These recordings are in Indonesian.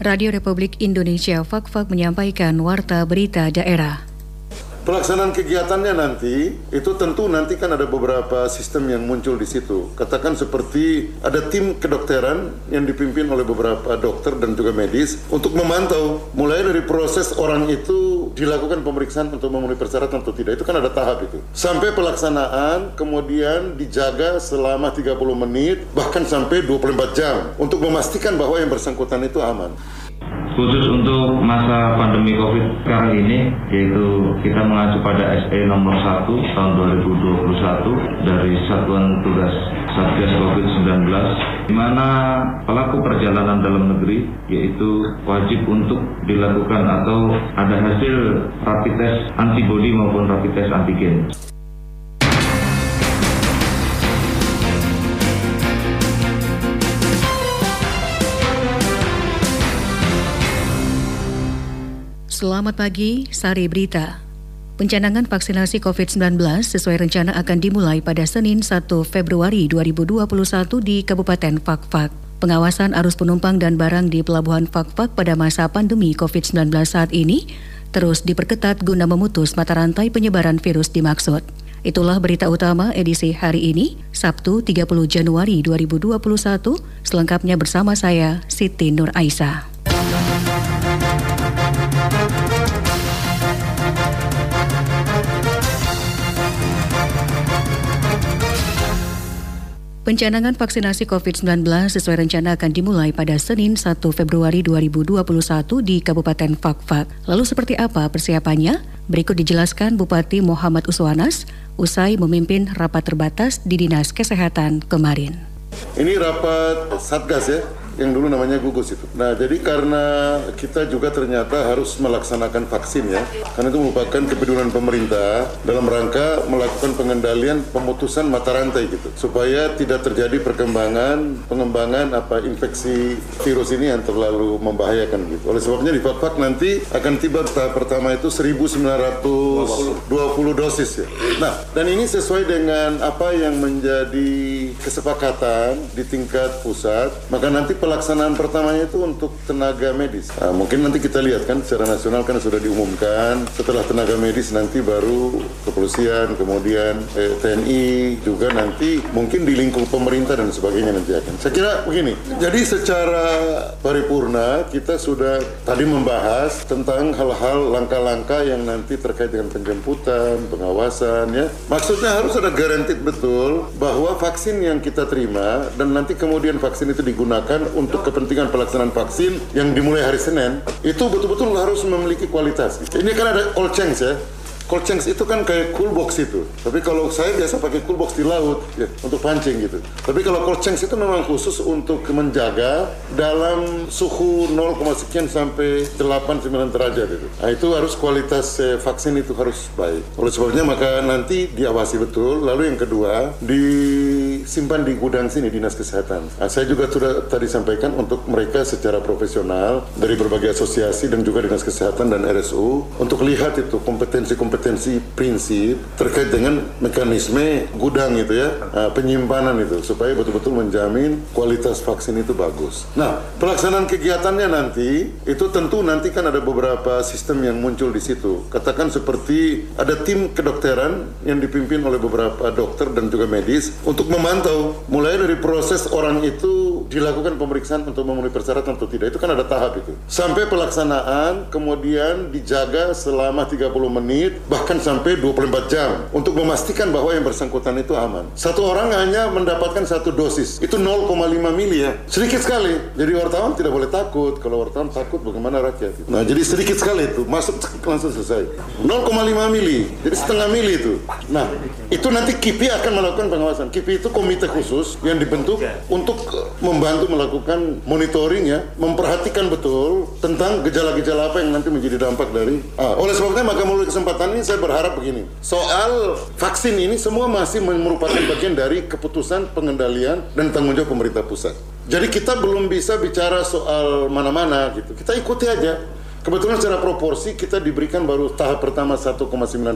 Radio Republik Indonesia Fakfak menyampaikan Warta Berita Daerah. Pelaksanaan kegiatannya nanti itu tentu nanti kan ada beberapa sistem yang muncul di situ. Katakan seperti ada tim kedokteran yang dipimpin oleh beberapa dokter dan juga medis untuk memantau mulai dari proses orang itu dilakukan pemeriksaan untuk memenuhi persyaratan atau tidak. Itu kan ada tahap itu. Sampai pelaksanaan kemudian dijaga selama 30 menit bahkan sampai 24 jam untuk memastikan bahwa yang bersangkutan itu aman. Khusus untuk masa pandemi COVID sekarang ini, yaitu kita mengacu pada SE nomor 1 tahun 2021 dari Satuan Tugas Satgas COVID-19, di mana pelaku perjalanan dalam negeri yaitu wajib untuk dilakukan atau ada hasil rapid test antibody maupun rapid test antigen. Selamat pagi, Sari Berita. Pencanangan vaksinasi COVID-19 sesuai rencana akan dimulai pada Senin 1 Februari 2021 di Kabupaten Fakfak. Pengawasan arus penumpang dan barang di Pelabuhan Fakfak pada masa pandemi COVID-19 saat ini terus diperketat guna memutus mata rantai penyebaran virus dimaksud. Itulah berita utama edisi hari ini, Sabtu 30 Januari 2021, selengkapnya bersama saya, Siti Nur Aisyah. Pencanangan vaksinasi COVID-19 sesuai rencana akan dimulai pada Senin 1 Februari 2021 di Kabupaten Fakfak. Lalu seperti apa persiapannya? Berikut dijelaskan Bupati Muhammad Uswanas usai memimpin rapat terbatas di Dinas Kesehatan kemarin. Ini rapat Satgas ya, yang dulu namanya gugus itu. Nah, jadi karena kita juga ternyata harus melaksanakan vaksin ya, karena itu merupakan kepedulian pemerintah dalam rangka melakukan pengendalian pemutusan mata rantai gitu, supaya tidak terjadi perkembangan pengembangan apa infeksi virus ini yang terlalu membahayakan gitu. Oleh sebabnya di Fakfak nanti akan tiba tahap pertama itu 1920 dosis ya. Nah, dan ini sesuai dengan apa yang menjadi kesepakatan di tingkat pusat, maka nanti pelaksanaan pertamanya itu untuk tenaga medis. Nah, mungkin nanti kita lihat kan secara nasional kan sudah diumumkan. Setelah tenaga medis nanti baru kepolisian, kemudian eh, TNI juga nanti mungkin di lingkup pemerintah dan sebagainya nanti akan. Saya kira begini. Jadi secara paripurna kita sudah tadi membahas tentang hal-hal langkah-langkah yang nanti terkait dengan penjemputan, pengawasan ya. Maksudnya harus ada garansi betul bahwa vaksin yang kita terima dan nanti kemudian vaksin itu digunakan untuk kepentingan pelaksanaan vaksin yang dimulai hari Senin itu betul-betul harus memiliki kualitas. Ini kan ada all change ya. Cold chain itu kan kayak cool box itu. Tapi kalau saya biasa pakai cool box di laut ya, untuk pancing gitu. Tapi kalau cold chain itu memang khusus untuk menjaga dalam suhu 0, sekian sampai 8 9 derajat itu. Nah, itu harus kualitas eh, vaksin itu harus baik. Oleh sebabnya maka nanti diawasi betul. Lalu yang kedua disimpan di gudang sini dinas kesehatan. Nah, saya juga sudah tadi sampaikan untuk mereka secara profesional dari berbagai asosiasi dan juga dinas kesehatan dan RSU untuk lihat itu kompetensi-kompetensi kompetensi prinsip terkait dengan mekanisme gudang itu ya, uh, penyimpanan itu supaya betul-betul menjamin kualitas vaksin itu bagus. Nah, pelaksanaan kegiatannya nanti itu tentu nanti kan ada beberapa sistem yang muncul di situ. Katakan seperti ada tim kedokteran yang dipimpin oleh beberapa dokter dan juga medis untuk memantau mulai dari proses orang itu dilakukan pemeriksaan untuk memenuhi persyaratan atau tidak. Itu kan ada tahap itu. Sampai pelaksanaan kemudian dijaga selama 30 menit bahkan sampai 24 jam untuk memastikan bahwa yang bersangkutan itu aman. Satu orang hanya mendapatkan satu dosis, itu 0,5 mili ya, sedikit sekali. Jadi wartawan tidak boleh takut, kalau wartawan takut bagaimana rakyat. Nah jadi sedikit sekali itu, masuk langsung selesai. 0,5 mili, jadi setengah mili itu. Nah itu nanti KIPI akan melakukan pengawasan. KIPI itu komite khusus yang dibentuk untuk membantu melakukan monitoring ya, memperhatikan betul tentang gejala-gejala apa yang nanti menjadi dampak dari. Ah, oleh sebabnya maka melalui kesempatan ini ini saya berharap begini, soal vaksin ini semua masih merupakan bagian dari keputusan pengendalian dan tanggung jawab pemerintah pusat. Jadi kita belum bisa bicara soal mana-mana gitu. Kita ikuti aja. Kebetulan secara proporsi kita diberikan baru tahap pertama 1,9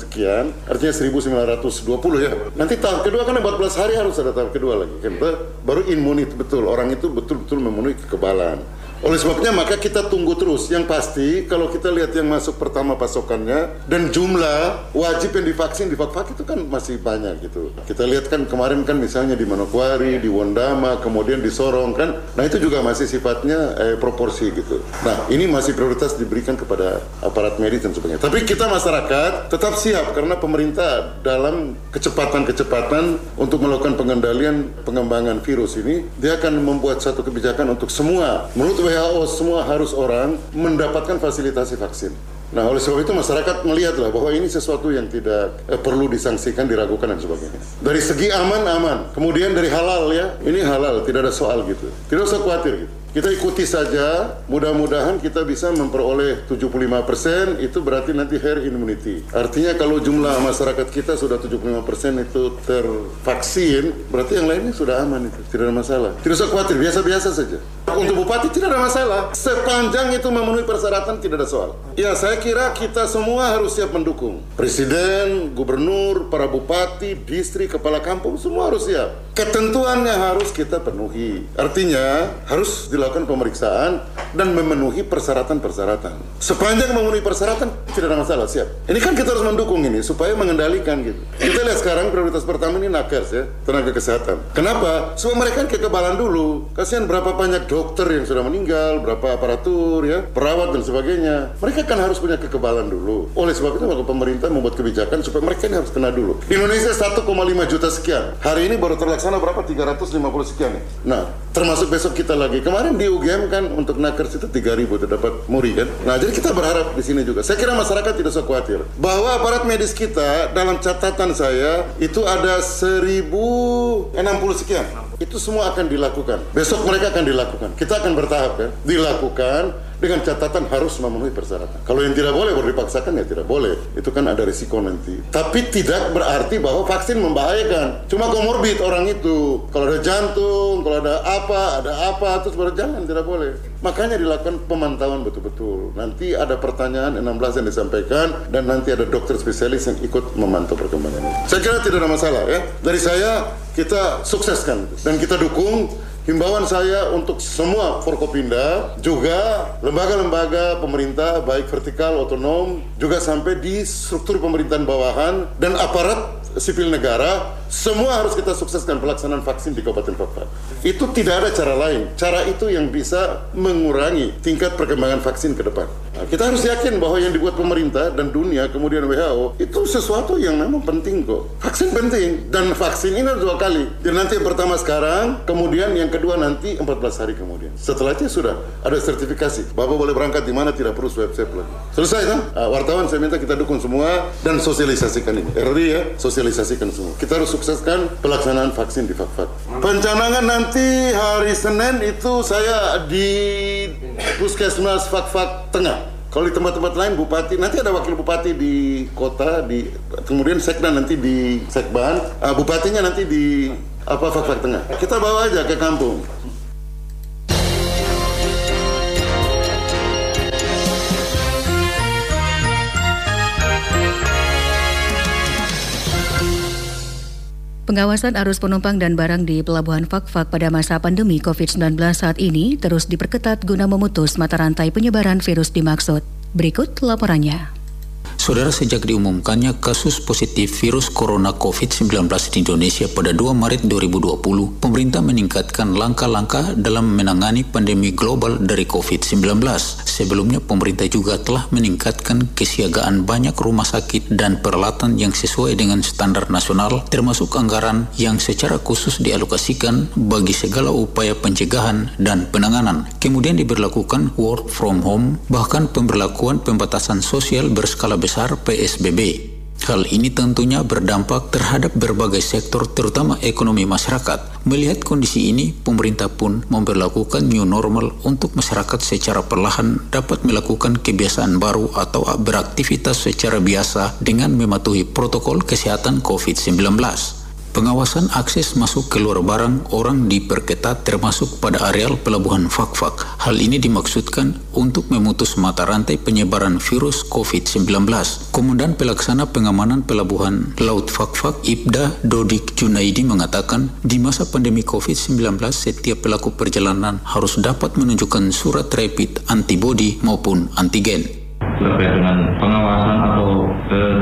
sekian, artinya 1920 ya. Nanti tahap kedua kan 14 hari harus ada tahap kedua lagi. Kan? Baru imunit betul, orang itu betul-betul memenuhi kekebalan. Oleh sebabnya maka kita tunggu terus. Yang pasti kalau kita lihat yang masuk pertama pasokannya dan jumlah wajib yang divaksin di Fakfak itu kan masih banyak gitu. Kita lihat kan kemarin kan misalnya di Manokwari, di Wondama, kemudian di Sorong kan. Nah itu juga masih sifatnya eh, proporsi gitu. Nah ini masih prioritas diberikan kepada aparat medis dan sebagainya. Tapi kita masyarakat tetap siap karena pemerintah dalam kecepatan-kecepatan untuk melakukan pengendalian pengembangan virus ini, dia akan membuat satu kebijakan untuk semua. Menurut WHO semua harus orang mendapatkan fasilitasi vaksin. Nah, oleh sebab itu masyarakat melihatlah bahwa ini sesuatu yang tidak eh, perlu disangsikan, diragukan dan sebagainya. Dari segi aman aman, kemudian dari halal ya, ini halal, tidak ada soal gitu. Tidak usah khawatir gitu. Kita ikuti saja, mudah-mudahan kita bisa memperoleh 75% itu berarti nanti herd immunity. Artinya kalau jumlah masyarakat kita sudah 75% itu tervaksin, berarti yang lainnya sudah aman itu, tidak ada masalah. Tidak usah khawatir, biasa-biasa saja. Untuk bupati tidak ada masalah, sepanjang itu memenuhi persyaratan tidak ada soal. Ya, saya kira kita semua harus siap mendukung. Presiden, gubernur, para bupati, distrik, kepala kampung, semua harus siap. Ketentuannya harus kita penuhi. Artinya, harus dilakukan pemeriksaan dan memenuhi persyaratan-persyaratan. Sepanjang memenuhi persyaratan tidak ada masalah, siap. Ini kan kita harus mendukung ini supaya mengendalikan gitu. Kita lihat sekarang prioritas pertama ini nakes ya, tenaga kesehatan. Kenapa? Supaya mereka kekebalan dulu. Kasihan berapa banyak dokter yang sudah meninggal, berapa aparatur ya, perawat dan sebagainya. Mereka kan harus punya kekebalan dulu. Oleh sebab itu maka pemerintah membuat kebijakan supaya mereka ini harus kena dulu. Indonesia 1,5 juta sekian. Hari ini baru terlaksana berapa? 350 sekian. Nah, termasuk besok kita lagi. Kemarin di UGM kan untuk nakers itu 3000 terdapat muri kan. Nah, jadi kita berharap di sini juga. Saya kira masyarakat tidak usah khawatir bahwa aparat medis kita dalam catatan saya itu ada 1060 sekian. Itu semua akan dilakukan. Besok mereka akan dilakukan. Kita akan bertahap ya. Dilakukan dengan catatan harus memenuhi persyaratan. Kalau yang tidak boleh baru dipaksakan ya tidak boleh. Itu kan ada risiko nanti. Tapi tidak berarti bahwa vaksin membahayakan. Cuma komorbid orang itu. Kalau ada jantung, kalau ada apa, ada apa, terus baru jangan tidak boleh. Makanya dilakukan pemantauan betul-betul. Nanti ada pertanyaan 16 yang disampaikan dan nanti ada dokter spesialis yang ikut memantau perkembangan ini. Saya kira tidak ada masalah ya. Dari saya kita sukseskan dan kita dukung Himbauan saya untuk semua Forkopinda, juga lembaga-lembaga pemerintah, baik vertikal, otonom, juga sampai di struktur pemerintahan bawahan dan aparat sipil negara, semua harus kita sukseskan pelaksanaan vaksin di Kabupaten Papua. Itu tidak ada cara lain. Cara itu yang bisa mengurangi tingkat perkembangan vaksin ke depan. Nah, kita harus yakin bahwa yang dibuat pemerintah dan dunia, kemudian WHO, itu sesuatu yang memang penting kok. Vaksin penting, dan vaksin ini dua kali. Jadi nanti yang pertama sekarang, kemudian yang kedua nanti 14 hari kemudian. Setelah itu sudah ada sertifikasi. Bapak boleh berangkat di mana, tidak perlu swab-swab lagi. Selesai kan? Nah, wartawan saya minta kita dukung semua dan sosialisasikan ini. RRI ya, sosialisasi sosialisasikan semua. Kita harus sukseskan pelaksanaan vaksin di Fakfak. Pencanangan nanti hari Senin itu saya di Puskesmas Fakfak Tengah. Kalau di tempat-tempat lain bupati nanti ada wakil bupati di kota di kemudian sekda nanti di sekban, uh, bupatinya nanti di apa Fakfak Tengah. Kita bawa aja ke kampung. Pengawasan arus penumpang dan barang di Pelabuhan Fakfak pada masa pandemi COVID-19 saat ini terus diperketat guna memutus mata rantai penyebaran virus dimaksud. Berikut laporannya. Saudara sejak diumumkannya kasus positif virus corona COVID-19 di Indonesia pada 2 Maret 2020, pemerintah meningkatkan langkah-langkah dalam menangani pandemi global dari COVID-19. Sebelumnya pemerintah juga telah meningkatkan kesiagaan banyak rumah sakit dan peralatan yang sesuai dengan standar nasional termasuk anggaran yang secara khusus dialokasikan bagi segala upaya pencegahan dan penanganan. Kemudian diberlakukan work from home, bahkan pemberlakuan pembatasan sosial berskala besar besar PSBB. Hal ini tentunya berdampak terhadap berbagai sektor terutama ekonomi masyarakat. Melihat kondisi ini, pemerintah pun memperlakukan new normal untuk masyarakat secara perlahan dapat melakukan kebiasaan baru atau beraktivitas secara biasa dengan mematuhi protokol kesehatan COVID-19. Pengawasan akses masuk keluar barang orang diperketat termasuk pada areal pelabuhan Fakfak. Hal ini dimaksudkan untuk memutus mata rantai penyebaran virus COVID-19. Komandan Pelaksana Pengamanan Pelabuhan Laut Fakfak Ibda Dodik Junaidi mengatakan di masa pandemi COVID-19 setiap pelaku perjalanan harus dapat menunjukkan surat rapid antibody maupun antigen terkait dengan pengawasan atau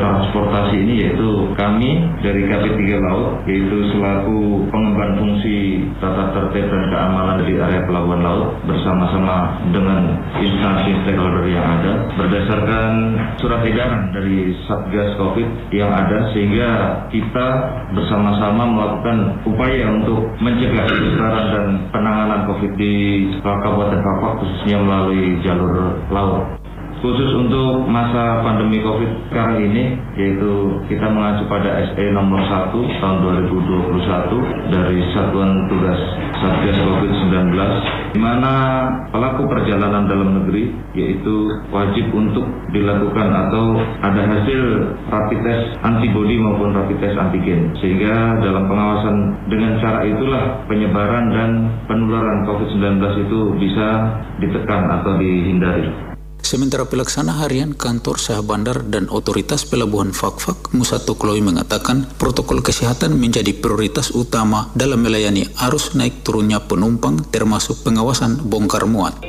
transportasi ini yaitu kami dari KP3 Laut yaitu selaku pengemban fungsi tata tertib dan keamanan di area pelabuhan laut bersama-sama dengan instansi stakeholder yang ada berdasarkan surat edaran dari Satgas Covid yang ada sehingga kita bersama-sama melakukan upaya untuk mencegah penyebaran dan penanganan Covid di Kabupaten Kapak khususnya melalui jalur laut khusus untuk masa pandemi COVID sekarang ini yaitu kita mengacu pada SE nomor 1 tahun 2021 dari Satuan Tugas Satgas COVID-19 di mana pelaku perjalanan dalam negeri yaitu wajib untuk dilakukan atau ada hasil rapid test antibody maupun rapid test antigen sehingga dalam pengawasan dengan cara itulah penyebaran dan penularan COVID-19 itu bisa ditekan atau dihindari. Sementara pelaksana harian kantor Sah Bandar dan otoritas pelabuhan Fakfak Musa Tukloi mengatakan protokol kesehatan menjadi prioritas utama dalam melayani arus naik turunnya penumpang termasuk pengawasan bongkar muat.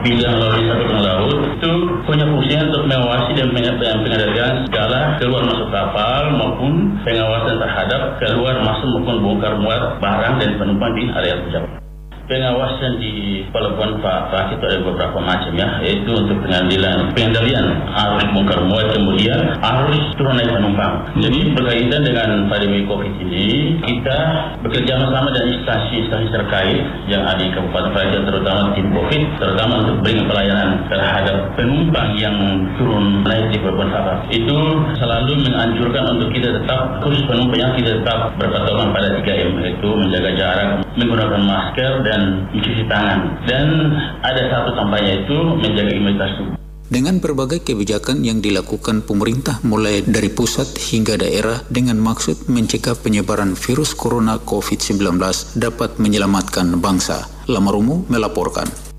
Bidang lalu lintas laut itu punya fungsi untuk mengawasi dan pengendalian segala keluar masuk kapal maupun pengawasan terhadap keluar masuk maupun bongkar muat barang dan penumpang di area pejabat pengawasan di pelabuhan Pak itu ada beberapa macam ya yaitu untuk pengendalian pengendalian arus bongkar muat kemudian arus turun naik penumpang. Jadi berkaitan dengan pandemi COVID ini kita bekerja sama dengan instansi-instansi terkait yang ada di Kabupaten Praja terutama tim COVID terutama untuk berikan pelayanan terhadap penumpang yang turun naik di pelabuhan Pak itu selalu menganjurkan untuk kita tetap khusus penumpang yang kita tetap berpatokan pada 3M yaitu menjaga jarak menggunakan masker dan mencuci tangan. Dan ada satu tambahnya itu menjaga imunitas tubuh. Dengan berbagai kebijakan yang dilakukan pemerintah mulai dari pusat hingga daerah dengan maksud mencegah penyebaran virus corona COVID-19 dapat menyelamatkan bangsa. Lamarumu melaporkan.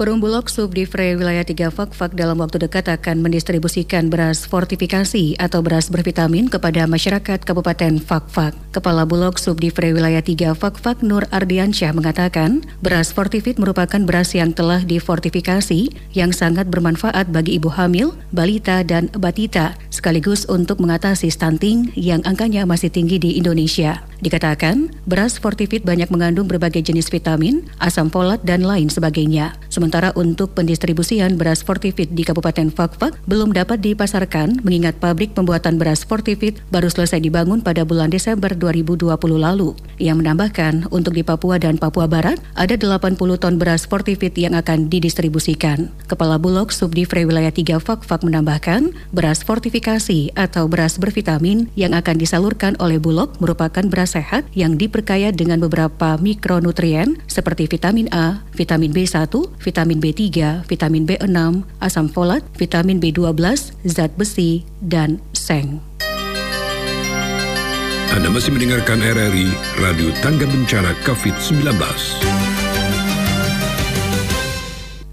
Perum Bulog Subdivre Wilayah 3 Fakfak dalam waktu dekat akan mendistribusikan beras fortifikasi atau beras bervitamin kepada masyarakat Kabupaten Fakfak. Kepala Bulog Subdivre Wilayah 3 Fakfak Nur Ardiansyah mengatakan, beras fortifit merupakan beras yang telah difortifikasi yang sangat bermanfaat bagi ibu hamil, balita, dan batita, sekaligus untuk mengatasi stunting yang angkanya masih tinggi di Indonesia. Dikatakan, beras fortifit banyak mengandung berbagai jenis vitamin, asam folat, dan lain sebagainya. Sementara untuk pendistribusian beras fortifit di Kabupaten Fakfak belum dapat dipasarkan mengingat pabrik pembuatan beras fortifit baru selesai dibangun pada bulan Desember 2020 lalu. Ia menambahkan, untuk di Papua dan Papua Barat ada 80 ton beras fortifit yang akan didistribusikan. Kepala Bulog Subdivre Wilayah 3 Fakfak menambahkan, beras fortifikasi atau beras bervitamin yang akan disalurkan oleh Bulog merupakan beras sehat yang diperkaya dengan beberapa mikronutrien seperti vitamin A, vitamin B1, vitamin B3, vitamin B6, asam folat, vitamin B12, zat besi, dan seng. Anda masih mendengarkan RRI Radio Tangga Bencana COVID-19.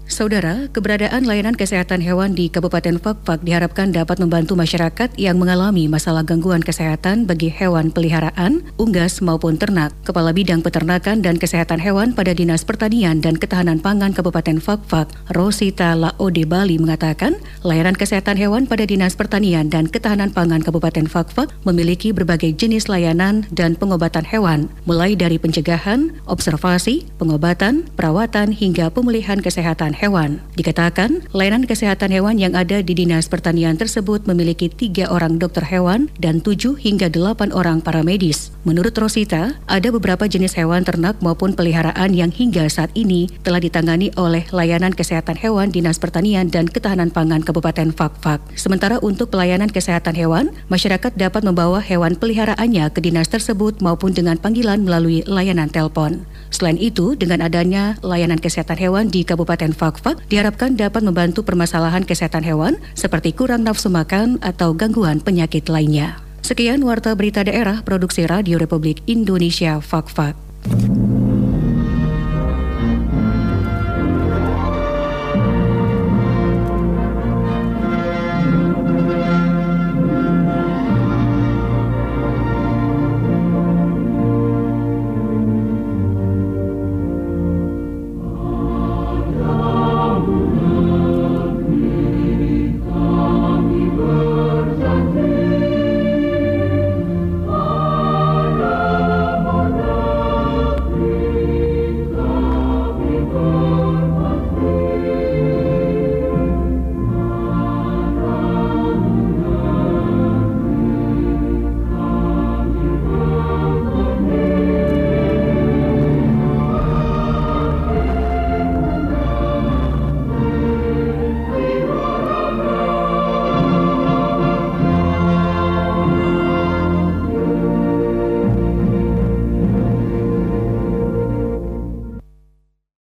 Saudara, keberadaan layanan kesehatan hewan di Kabupaten Fakfak diharapkan dapat membantu masyarakat yang mengalami masalah gangguan kesehatan bagi hewan peliharaan, unggas maupun ternak. Kepala Bidang Peternakan dan Kesehatan Hewan pada Dinas Pertanian dan Ketahanan Pangan Kabupaten Fakfak, Rosita Laode Bali mengatakan, layanan kesehatan hewan pada Dinas Pertanian dan Ketahanan Pangan Kabupaten Fakfak memiliki berbagai jenis layanan dan pengobatan hewan, mulai dari pencegahan, observasi, pengobatan, perawatan hingga pemulihan kesehatan hewan. Dikatakan, layanan kesehatan hewan yang ada di Dinas Pertanian tersebut memiliki tiga orang dokter hewan dan tujuh hingga delapan orang para medis. Menurut Rosita, ada beberapa jenis hewan ternak maupun peliharaan yang hingga saat ini telah ditangani oleh layanan kesehatan hewan Dinas Pertanian dan Ketahanan Pangan Kabupaten Fakfak. Sementara untuk pelayanan kesehatan hewan, masyarakat dapat membawa hewan peliharaannya ke dinas tersebut maupun dengan panggilan melalui layanan telepon. Selain itu, dengan adanya layanan kesehatan hewan di Kabupaten Fakfak diharapkan dapat membantu permasalahan kesehatan hewan seperti kurang nafsu makan atau gangguan penyakit lainnya. Sekian Warta Berita Daerah Produksi Radio Republik Indonesia Fakfak.